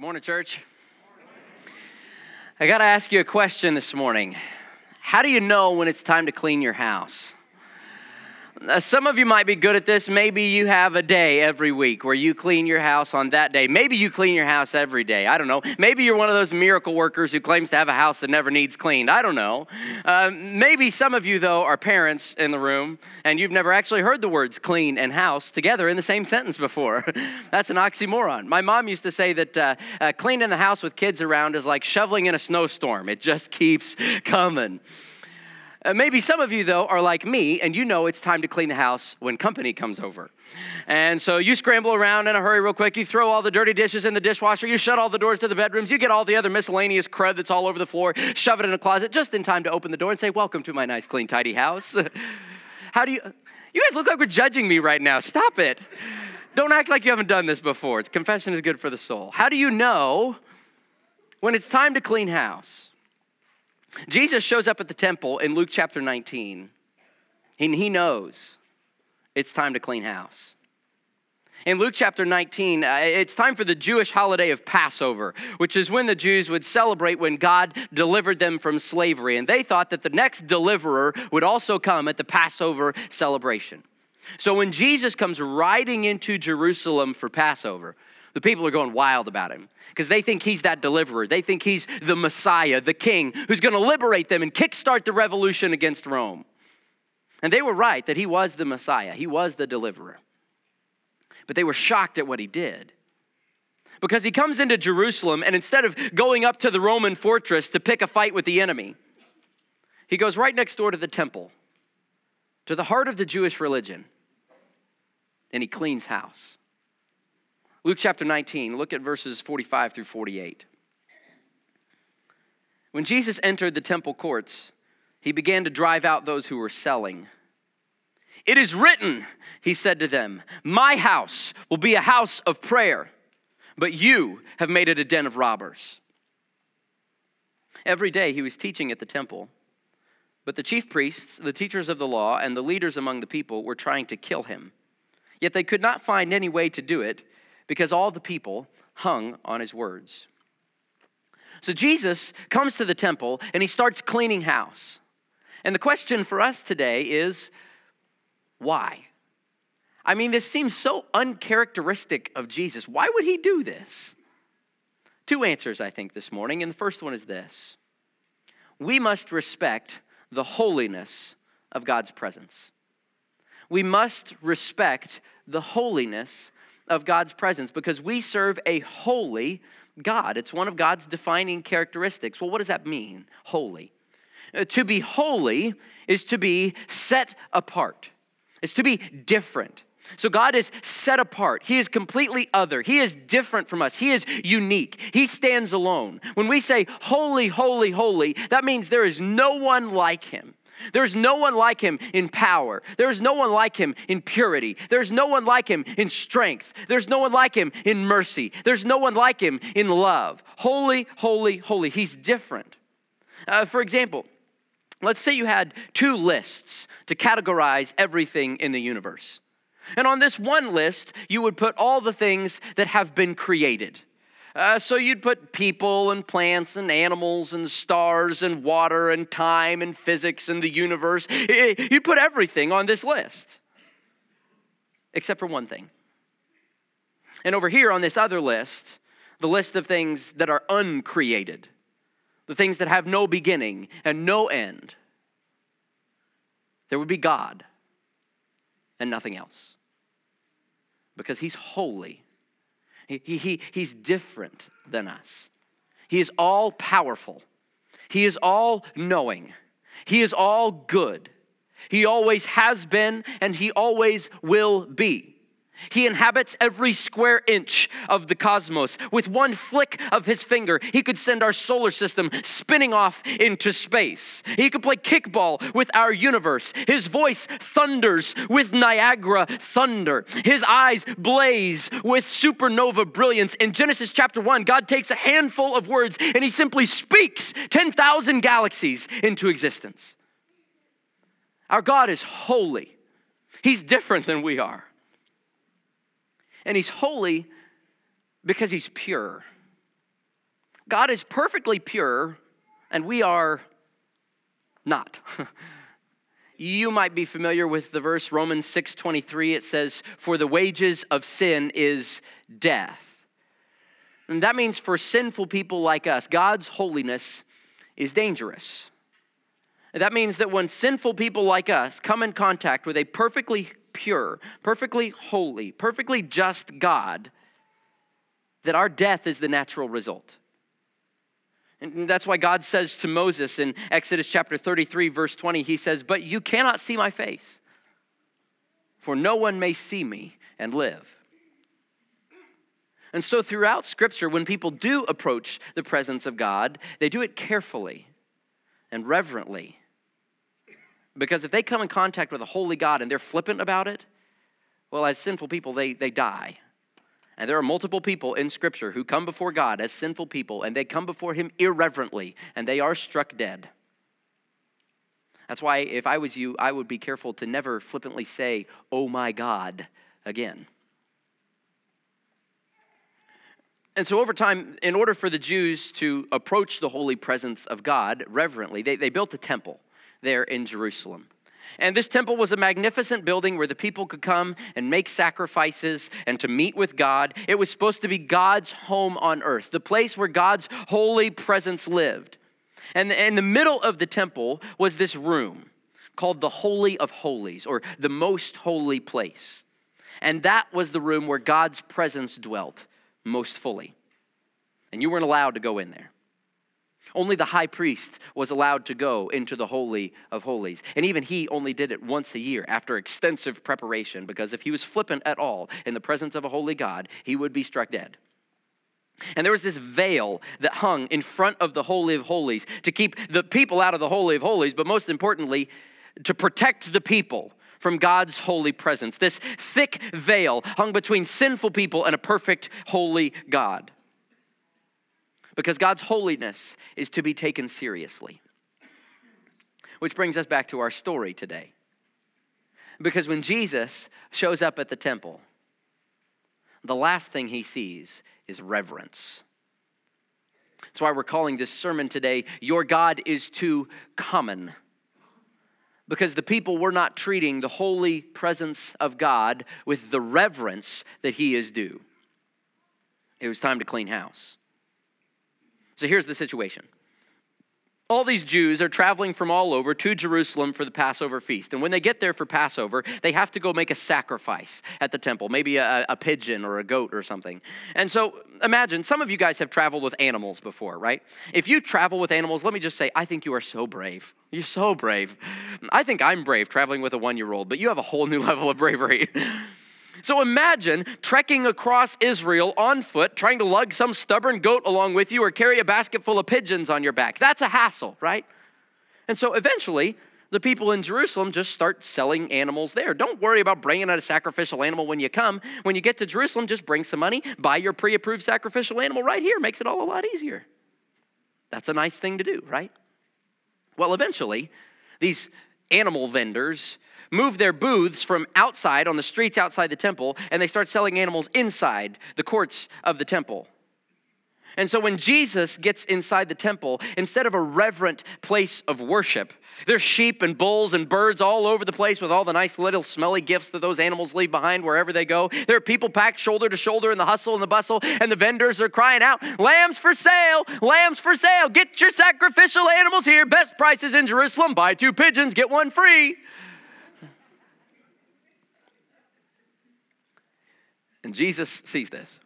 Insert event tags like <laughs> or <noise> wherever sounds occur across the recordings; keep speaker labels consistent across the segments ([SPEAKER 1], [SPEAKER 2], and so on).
[SPEAKER 1] Good morning, church. I got to ask you a question this morning. How do you know when it's time to clean your house? Uh, some of you might be good at this. Maybe you have a day every week where you clean your house on that day. Maybe you clean your house every day. I don't know. Maybe you're one of those miracle workers who claims to have a house that never needs cleaned. I don't know. Uh, maybe some of you, though, are parents in the room and you've never actually heard the words clean and house together in the same sentence before. <laughs> That's an oxymoron. My mom used to say that uh, uh, cleaning the house with kids around is like shoveling in a snowstorm, it just keeps coming. Uh, maybe some of you, though, are like me, and you know it's time to clean the house when company comes over. And so you scramble around in a hurry, real quick. You throw all the dirty dishes in the dishwasher. You shut all the doors to the bedrooms. You get all the other miscellaneous crud that's all over the floor, shove it in a closet just in time to open the door and say, Welcome to my nice, clean, tidy house. <laughs> How do you, you guys look like we're judging me right now. Stop it. Don't act like you haven't done this before. It's confession is good for the soul. How do you know when it's time to clean house? Jesus shows up at the temple in Luke chapter 19, and he knows it's time to clean house. In Luke chapter 19, uh, it's time for the Jewish holiday of Passover, which is when the Jews would celebrate when God delivered them from slavery. And they thought that the next deliverer would also come at the Passover celebration. So when Jesus comes riding into Jerusalem for Passover, the people are going wild about him because they think he's that deliverer. They think he's the Messiah, the king, who's going to liberate them and kickstart the revolution against Rome. And they were right that he was the Messiah, he was the deliverer. But they were shocked at what he did. Because he comes into Jerusalem, and instead of going up to the Roman fortress to pick a fight with the enemy, he goes right next door to the temple, to the heart of the Jewish religion, and he cleans house. Luke chapter 19, look at verses 45 through 48. When Jesus entered the temple courts, he began to drive out those who were selling. It is written, he said to them, My house will be a house of prayer, but you have made it a den of robbers. Every day he was teaching at the temple, but the chief priests, the teachers of the law, and the leaders among the people were trying to kill him. Yet they could not find any way to do it because all the people hung on his words. So Jesus comes to the temple and he starts cleaning house. And the question for us today is why? I mean, this seems so uncharacteristic of Jesus. Why would he do this? Two answers, I think, this morning. And the first one is this We must respect the holiness of God's presence. We must respect the holiness of God's presence because we serve a holy God. It's one of God's defining characteristics. Well, what does that mean, holy? Uh, to be holy is to be set apart, it's to be different. So God is set apart. He is completely other. He is different from us. He is unique. He stands alone. When we say holy, holy, holy, that means there is no one like him. There's no one like him in power. There's no one like him in purity. There's no one like him in strength. There's no one like him in mercy. There's no one like him in love. Holy, holy, holy. He's different. Uh, for example, let's say you had two lists to categorize everything in the universe. And on this one list, you would put all the things that have been created. Uh, so you'd put people and plants and animals and stars and water and time and physics and the universe. You put everything on this list, except for one thing. And over here on this other list, the list of things that are uncreated, the things that have no beginning and no end, there would be God and nothing else. Because He's holy he, he, he's different than us. He is all powerful, He is all knowing, He is all good. He always has been, and He always will be. He inhabits every square inch of the cosmos. With one flick of his finger, he could send our solar system spinning off into space. He could play kickball with our universe. His voice thunders with Niagara thunder. His eyes blaze with supernova brilliance. In Genesis chapter 1, God takes a handful of words and he simply speaks 10,000 galaxies into existence. Our God is holy, He's different than we are. And he's holy because he's pure. God is perfectly pure, and we are not. <laughs> you might be familiar with the verse Romans 6:23 it says for the wages of sin is death. And that means for sinful people like us God's holiness is dangerous. That means that when sinful people like us come in contact with a perfectly pure, perfectly holy, perfectly just God, that our death is the natural result. And that's why God says to Moses in Exodus chapter 33, verse 20, He says, But you cannot see my face, for no one may see me and live. And so, throughout Scripture, when people do approach the presence of God, they do it carefully and reverently. Because if they come in contact with a holy God and they're flippant about it, well, as sinful people, they, they die. And there are multiple people in Scripture who come before God as sinful people, and they come before Him irreverently, and they are struck dead. That's why, if I was you, I would be careful to never flippantly say, Oh my God, again. And so, over time, in order for the Jews to approach the holy presence of God reverently, they, they built a temple there in Jerusalem. And this temple was a magnificent building where the people could come and make sacrifices and to meet with God. It was supposed to be God's home on earth, the place where God's holy presence lived. And in the middle of the temple was this room called the Holy of Holies, or the most holy place. And that was the room where God's presence dwelt most fully. And you weren't allowed to go in there. Only the high priest was allowed to go into the Holy of Holies. And even he only did it once a year after extensive preparation, because if he was flippant at all in the presence of a holy God, he would be struck dead. And there was this veil that hung in front of the Holy of Holies to keep the people out of the Holy of Holies, but most importantly, to protect the people from God's holy presence. This thick veil hung between sinful people and a perfect, holy God because God's holiness is to be taken seriously. Which brings us back to our story today. Because when Jesus shows up at the temple, the last thing he sees is reverence. That's why we're calling this sermon today, Your God is Too Common. Because the people were not treating the holy presence of God with the reverence that he is due. It was time to clean house. So here's the situation. All these Jews are traveling from all over to Jerusalem for the Passover feast. And when they get there for Passover, they have to go make a sacrifice at the temple, maybe a, a, pigeon or a goat or something. And so imagine some of you guys have traveled with animals before, right? If you travel with animals, let me just say, I think you are so brave. You're so brave. I think I'm brave traveling with a one year old, but you have a whole new <laughs> level of bravery. So imagine trekking across Israel on foot, trying to lug some stubborn goat along with you or carry a basket full of pigeons on your back. That's a hassle, right? And so eventually, the people in Jerusalem just start selling animals there. Don't worry about bringing out a sacrificial animal when you come. When you get to Jerusalem, just bring some money, buy your pre approved sacrificial animal right here. Makes it all a lot easier. That's a nice thing to do, right? Well, eventually, these animal vendors move their booths from outside on the streets outside the temple and they start selling animals inside the courts of the temple. And so when Jesus gets inside the temple, instead of a reverent place of worship, there's sheep and bulls and birds all over the place with all the nice little smelly gifts that those animals leave behind wherever they go. There are people packed shoulder to shoulder in the hustle and the bustle, and the vendors are crying out, Lambs for sale! Lambs for sale! Get your sacrificial animals here! Best prices in Jerusalem! Buy two pigeons, get one free! And Jesus sees this.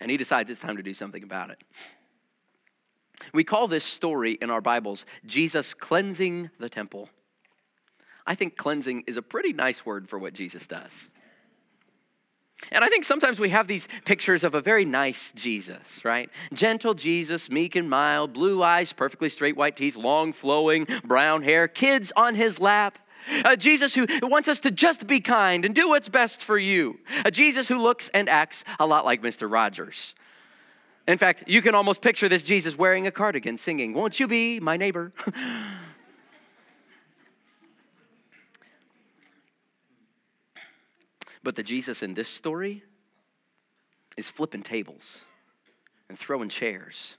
[SPEAKER 1] And he decides it's time to do something about it. We call this story in our Bibles Jesus cleansing the temple. I think cleansing is a pretty nice word for what Jesus does. And I think sometimes we have these pictures of a very nice Jesus, right? Gentle Jesus, meek and mild, blue eyes, perfectly straight white teeth, long flowing brown hair, kids on his lap. A Jesus who wants us to just be kind and do what's best for you. A Jesus who looks and acts a lot like Mr. Rogers. In fact, you can almost picture this Jesus wearing a cardigan singing, Won't you be my neighbor? <laughs> but the Jesus in this story is flipping tables and throwing chairs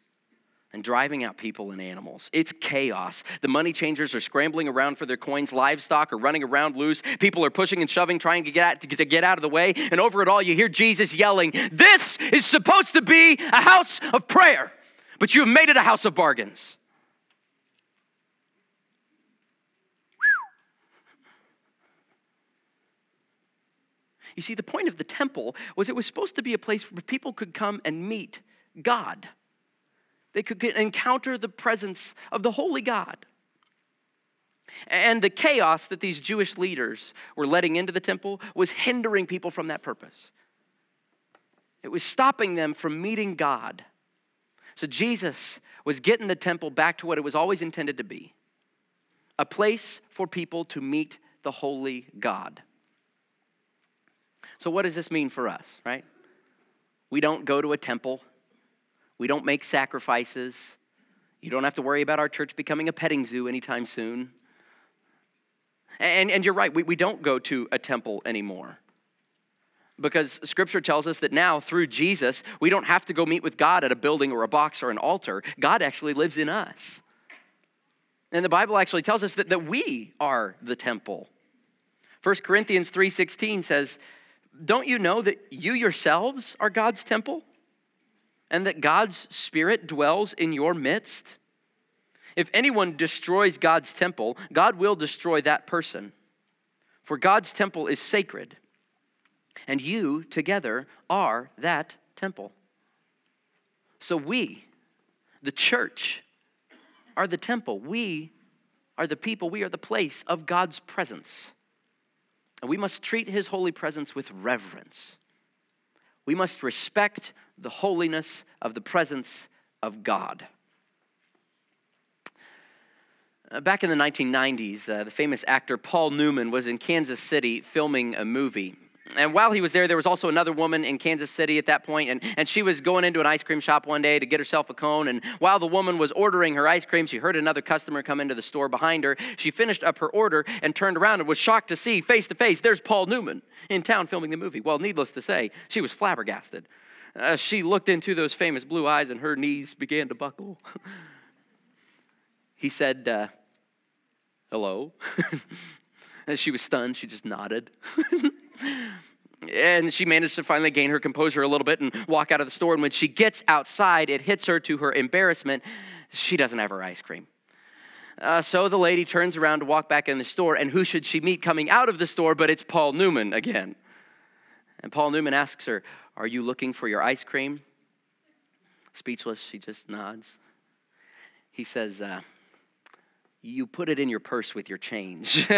[SPEAKER 1] and driving out people and animals. It's chaos. The money changers are scrambling around for their coins. Livestock are running around loose. People are pushing and shoving, trying to get, out, to get out of the way. And over it all, you hear Jesus yelling, This is supposed to be a house of prayer, but you have made it a house of bargains. You see, the point of the temple was it was supposed to be a place where people could come and meet God. They could encounter the presence of the holy God. And the chaos that these Jewish leaders were letting into the temple was hindering people from that purpose. It was stopping them from meeting God. So Jesus was getting the temple back to what it was always intended to be a place for people to meet the holy God. So, what does this mean for us, right? We don't go to a temple, we don't make sacrifices. You don't have to worry about our church becoming a petting zoo anytime soon. And, and you're right, we, we don't go to a temple anymore. Because scripture tells us that now, through Jesus, we don't have to go meet with God at a building or a box or an altar. God actually lives in us. And the Bible actually tells us that, that we are the temple. 1 Corinthians 3:16 says, don't you know that you yourselves are God's temple and that God's Spirit dwells in your midst? If anyone destroys God's temple, God will destroy that person. For God's temple is sacred, and you together are that temple. So we, the church, are the temple. We are the people, we are the place of God's presence. And we must treat his holy presence with reverence. We must respect the holiness of the presence of God. Uh, back in the 1990s, uh, the famous actor Paul Newman was in Kansas City filming a movie. And while he was there, there was also another woman in Kansas City at that point, and, and she was going into an ice cream shop one day to get herself a cone. And while the woman was ordering her ice cream, she heard another customer come into the store behind her. She finished up her order and turned around and was shocked to see face to face, there's Paul Newman in town filming the movie. Well, needless to say, she was flabbergasted. Uh, she looked into those famous blue eyes and her knees began to buckle. <laughs> he said, uh, Hello. <laughs> and she was stunned. She just nodded. <laughs> and she managed to finally gain her composure a little bit and walk out of the store. And when she gets outside, it hits her to her embarrassment. She doesn't have her ice cream. Uh, so the lady turns around to walk back in the store, and who should she meet coming out of the store but it's Paul Newman again. And Paul Newman asks her, Are you looking for your ice cream? Speechless, she just nods. He says, uh, You put it in your purse with your change. <laughs>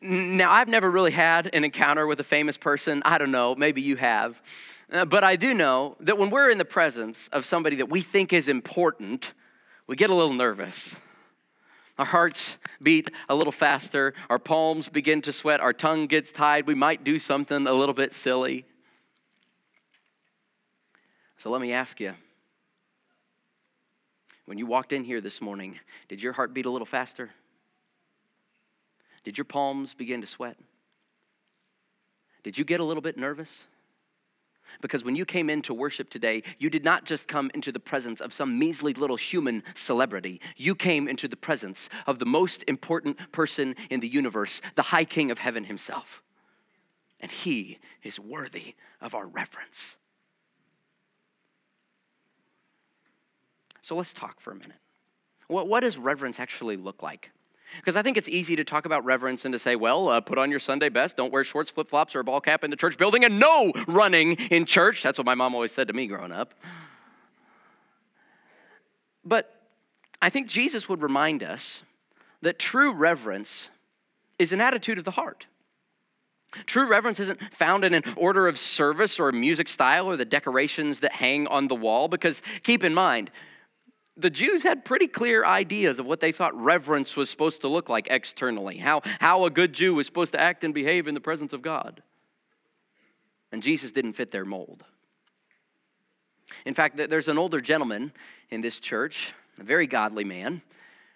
[SPEAKER 1] Now, I've never really had an encounter with a famous person. I don't know, maybe you have. Uh, but I do know that when we're in the presence of somebody that we think is important, we get a little nervous. Our hearts beat a little faster, our palms begin to sweat, our tongue gets tied, we might do something a little bit silly. So let me ask you when you walked in here this morning, did your heart beat a little faster? Did your palms begin to sweat? Did you get a little bit nervous? Because when you came into worship today, you did not just come into the presence of some measly little human celebrity. You came into the presence of the most important person in the universe, the High King of Heaven himself. And he is worthy of our reverence. So let's talk for a minute. What, what does reverence actually look like? Because I think it's easy to talk about reverence and to say, well, uh, put on your Sunday best, don't wear shorts, flip flops, or a ball cap in the church building, and no running in church. That's what my mom always said to me growing up. But I think Jesus would remind us that true reverence is an attitude of the heart. True reverence isn't found in an order of service or a music style or the decorations that hang on the wall, because keep in mind, the Jews had pretty clear ideas of what they thought reverence was supposed to look like externally, how, how a good Jew was supposed to act and behave in the presence of God. And Jesus didn't fit their mold. In fact, there's an older gentleman in this church, a very godly man,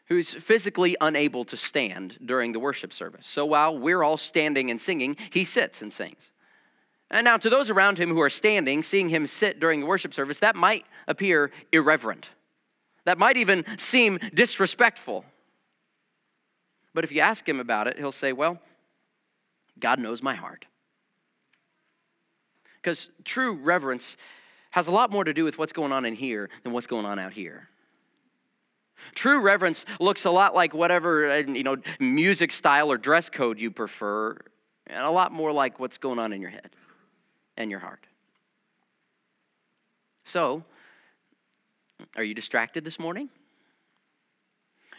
[SPEAKER 1] who's physically unable to stand during the worship service. So while we're all standing and singing, he sits and sings. And now, to those around him who are standing, seeing him sit during the worship service, that might appear irreverent. That might even seem disrespectful. But if you ask him about it, he'll say, Well, God knows my heart. Because true reverence has a lot more to do with what's going on in here than what's going on out here. True reverence looks a lot like whatever uh, you know music style or dress code you prefer, and a lot more like what's going on in your head and your heart. So, are you distracted this morning?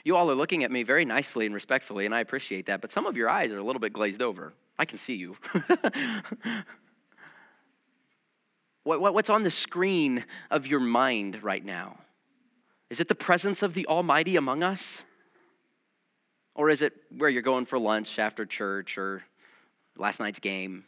[SPEAKER 1] You all are looking at me very nicely and respectfully, and I appreciate that, but some of your eyes are a little bit glazed over. I can see you. <laughs> What what's on the screen of your mind right now? Is it the presence of the Almighty among us? Or is it where you're going for lunch after church or last night's game?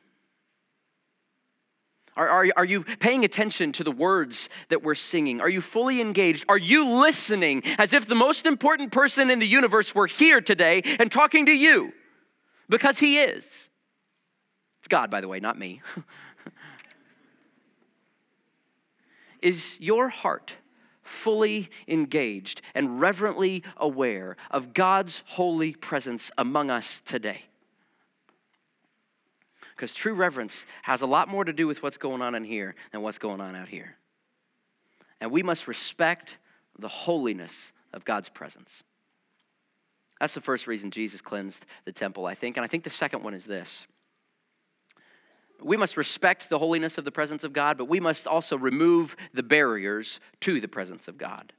[SPEAKER 1] Are, are, are you paying attention to the words that we're singing? Are you fully engaged? Are you listening as if the most important person in the universe were here today and talking to you? Because He is. It's God, by the way, not me. <laughs> is your heart fully engaged and reverently aware of God's holy presence among us today? Because true reverence has a lot more to do with what's going on in here than what's going on out here. And we must respect the holiness of God's presence. That's the first reason Jesus cleansed the temple, I think. And I think the second one is this we must respect the holiness of the presence of God, but we must also remove the barriers to the presence of God.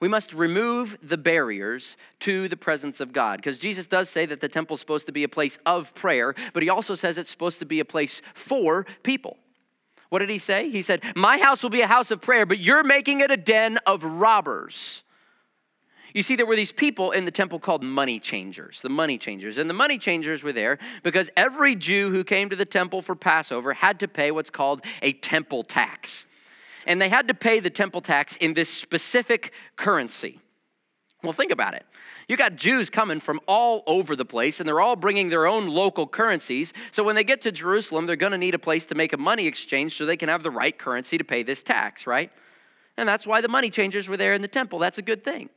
[SPEAKER 1] We must remove the barriers to the presence of God. Because Jesus does say that the temple is supposed to be a place of prayer, but he also says it's supposed to be a place for people. What did he say? He said, My house will be a house of prayer, but you're making it a den of robbers. You see, there were these people in the temple called money changers, the money changers. And the money changers were there because every Jew who came to the temple for Passover had to pay what's called a temple tax and they had to pay the temple tax in this specific currency. Well, think about it. You got Jews coming from all over the place, and they're all bringing their own local currencies. So when they get to Jerusalem, they're going to need a place to make a money exchange so they can have the right currency to pay this tax, right? And that's why the money changers were there in the temple. That's a good thing.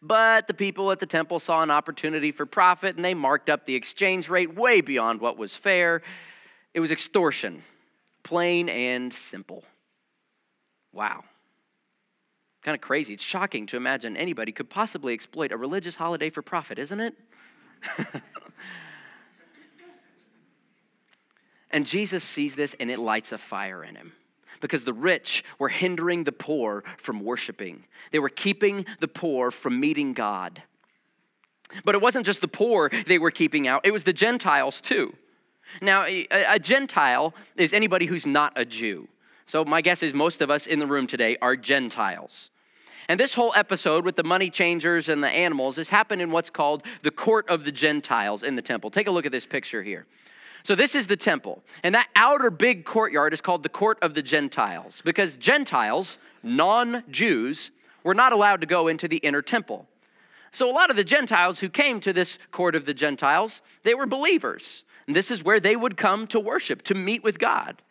[SPEAKER 1] But the people at the temple saw an opportunity for profit and they marked up the exchange rate way beyond what was fair. It was extortion, plain and simple. Wow. Kind of crazy. It's shocking to imagine anybody could possibly exploit a religious holiday for profit, isn't it? <laughs> and Jesus sees this and it lights a fire in him because the rich were hindering the poor from worshiping. They were keeping the poor from meeting God. But it wasn't just the poor they were keeping out, it was the Gentiles too. Now, a, a Gentile is anybody who's not a Jew. So, my guess is most of us in the room today are Gentiles. And this whole episode with the money changers and the animals has happened in what's called the court of the Gentiles in the temple. Take a look at this picture here. So, this is the temple. And that outer big courtyard is called the court of the Gentiles because Gentiles, non Jews, were not allowed to go into the inner temple. So, a lot of the Gentiles who came to this court of the Gentiles, they were believers. And this is where they would come to worship, to meet with God.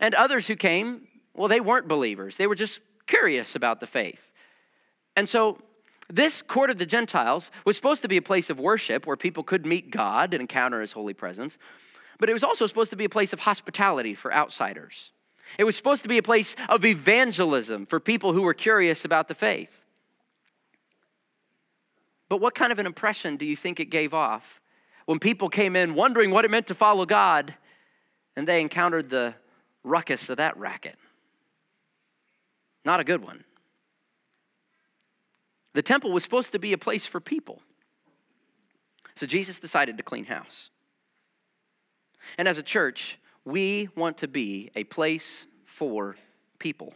[SPEAKER 1] And others who came, well, they weren't believers. They were just curious about the faith. And so this court of the Gentiles was supposed to be a place of worship where people could meet God and encounter his holy presence, but it was also supposed to be a place of hospitality for outsiders. It was supposed to be a place of evangelism for people who were curious about the faith. But what kind of an impression do you think it gave off when people came in wondering what it meant to follow God and they encountered the ruckus of that racket. Not a good one. The temple was supposed to be a place for people. So Jesus decided to clean house. And as a church, we want to be a place for people.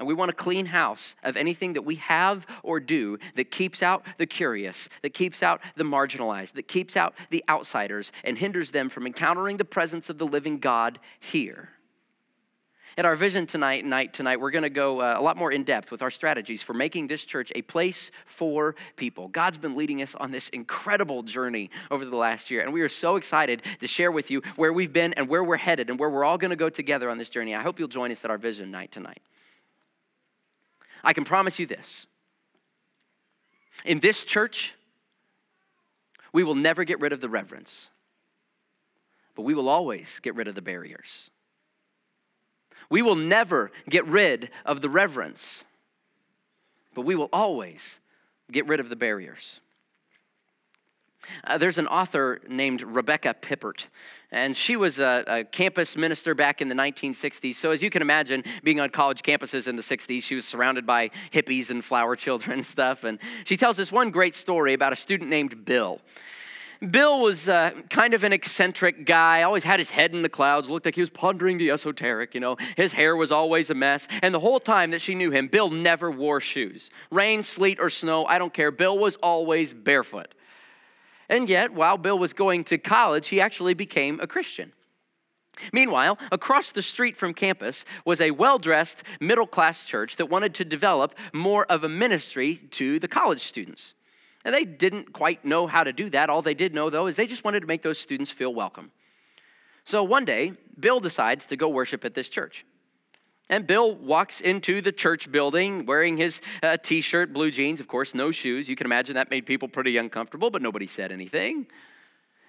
[SPEAKER 1] And we want to clean house of anything that we have or do that keeps out the curious, that keeps out the marginalized, that keeps out the outsiders, and hinders them from encountering the presence of the living God here. At our vision tonight, night tonight, we're going to go uh, a lot more in depth with our strategies for making this church a place for people. God's been leading us on this incredible journey over the last year, and we are so excited to share with you where we've been and where we're headed and where we're all going to go together on this journey. I hope you'll join us at our vision night tonight. I can promise you this in this church, we will never get rid of the reverence, but we will always get rid of the barriers. We will never get rid of the reverence, but we will always get rid of the barriers. Uh, there's an author named Rebecca Pippert, and she was a, a, campus minister back in the 1960s. So, as you can imagine, being on college campuses in the 60s, she was surrounded by hippies and flower children and stuff. And she tells us one great story about a student named Bill. Bill was uh, kind of an eccentric guy, always had his head in the clouds, looked like he was pondering the esoteric, you know. His hair was always a mess. And the whole time that she knew him, Bill never wore shoes. Rain, sleet, or snow, I don't care. Bill was always barefoot. And yet, while Bill was going to college, he actually became a Christian. Meanwhile, across the street from campus was a well dressed middle class church that wanted to develop more of a ministry to the college students. And they didn't quite know how to do that. All they did know, though, is they just wanted to make those students feel welcome. So one day, Bill decides to go worship at this church. And Bill walks into the church building wearing his uh, t shirt, blue jeans, of course, no shoes. You can imagine that made people pretty uncomfortable, but nobody said anything.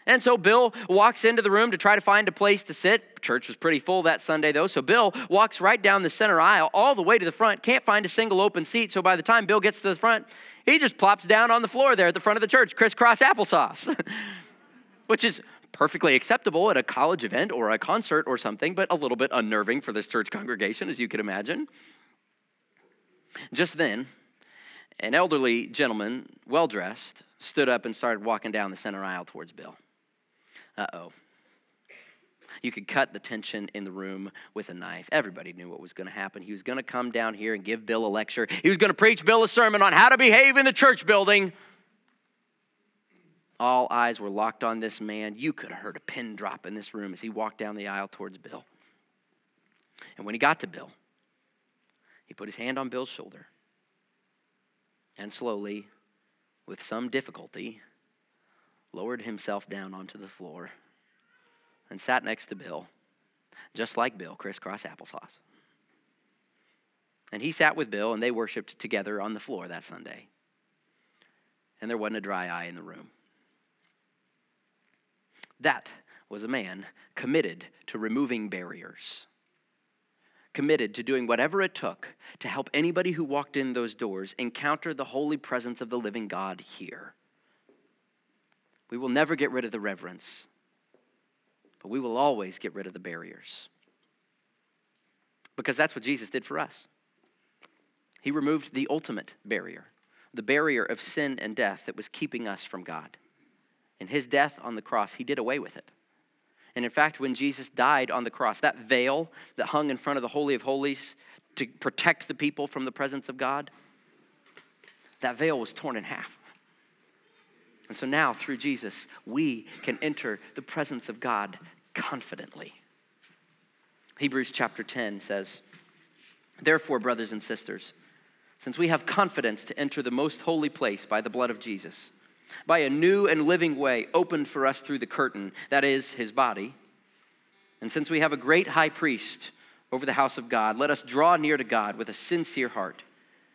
[SPEAKER 1] And so Bill walks into the room to try to find a place to sit. Church was pretty full that Sunday, though. So Bill walks right down the center aisle all the way to the front, can't find a single open seat. So by the time Bill gets to the front, he just plops down on the floor there at the front of the church, crisscross applesauce, <laughs> which is perfectly acceptable at a college event or a concert or something, but a little bit unnerving for this church congregation, as you can imagine. Just then, an elderly gentleman, well dressed, stood up and started walking down the center aisle towards Bill. Uh oh. You could cut the tension in the room with a knife. Everybody knew what was going to happen. He was going to come down here and give Bill a lecture. He was going to preach Bill a sermon on how to behave in the church building. All eyes were locked on this man. You could have heard a pin drop in this room as he walked down the aisle towards Bill. And when he got to Bill, he put his hand on Bill's shoulder and slowly, with some difficulty, lowered himself down onto the floor and sat next to Bill, just like Bill, crisscross applesauce. And he sat with Bill, and they worshiped together on the floor that Sunday. And there wasn't a dry eye in the room. That was a man committed to removing barriers, committed to doing whatever it took to help anybody who walked in those doors encounter the holy presence of the living God here. We will never get rid of the reverence but we will always get rid of the barriers. Because that's what Jesus did for us. He removed the ultimate barrier, the barrier of sin and death that was keeping us from God. In his death on the cross, he did away with it. And in fact, when Jesus died on the cross, that veil that hung in front of the Holy of Holies to protect the people from the presence of God, that veil was torn in half. And so now, through Jesus, we can enter the presence of God confidently. Hebrews chapter 10 says, Therefore, brothers and sisters, since we have confidence to enter the most holy place by the blood of Jesus, by a new and living way opened for us through the curtain, that is, his body, and since we have a great high priest over the house of God, let us draw near to God with a sincere heart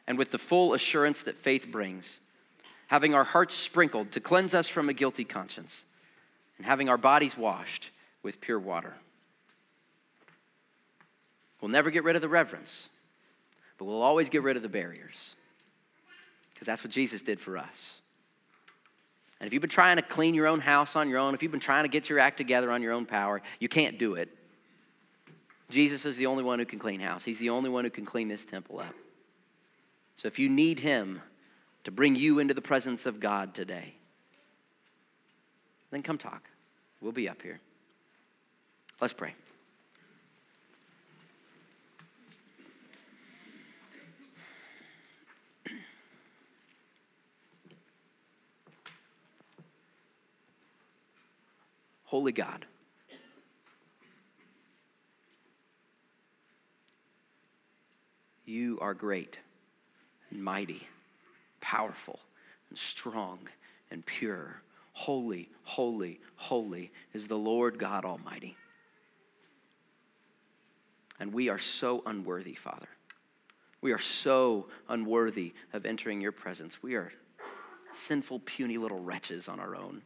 [SPEAKER 1] and with the full assurance that faith brings having our hearts sprinkled to cleanse us from a guilty conscience, and having our bodies washed with pure water. We'll never get rid of the reverence, but we'll always get rid of the barriers. Because that's what Jesus did for us. And if you've been trying to clean your own house on your own, if you've been trying to get your act together on your own power, you can't do it. Jesus is the only one who can clean house. He's the only one who can clean this temple up. So if you need him, to bring you into the presence of God today, then come talk. We'll be up here. Let's pray. Holy God, You are great and mighty, powerful and strong and pure. Holy, holy, holy is the Lord God Almighty. And we are so unworthy, Father. We are so unworthy of entering your presence. We are sinful, puny little wretches on our own.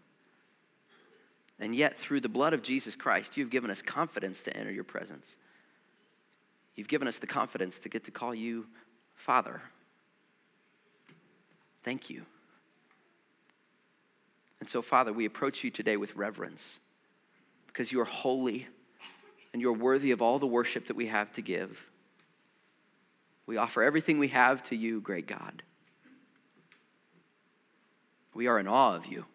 [SPEAKER 1] And yet, through the blood of Jesus Christ, you've given us confidence to enter your presence. You've given us the confidence to get to call you Father. Thank you. And so, Father, we approach you today with reverence because you are holy and you're worthy of all the worship that we have to give. We offer everything we have to you, great God. We are in awe of you.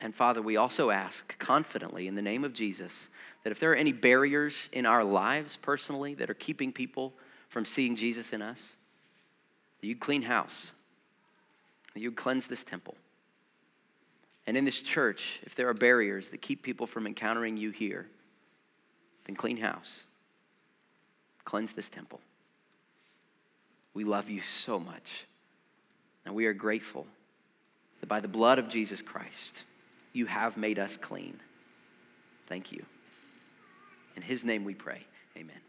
[SPEAKER 1] And Father, we also ask confidently in the name of Jesus that if there are any barriers in our lives personally that are keeping people from seeing Jesus in us, that you'd clean house, that you'd cleanse this temple. And in this church, if there are barriers that keep people from encountering you here, then clean house, cleanse this temple. We love you so much. And we are grateful that by the blood of Jesus Christ, you have made us clean. Thank you. In his name we pray. Amen.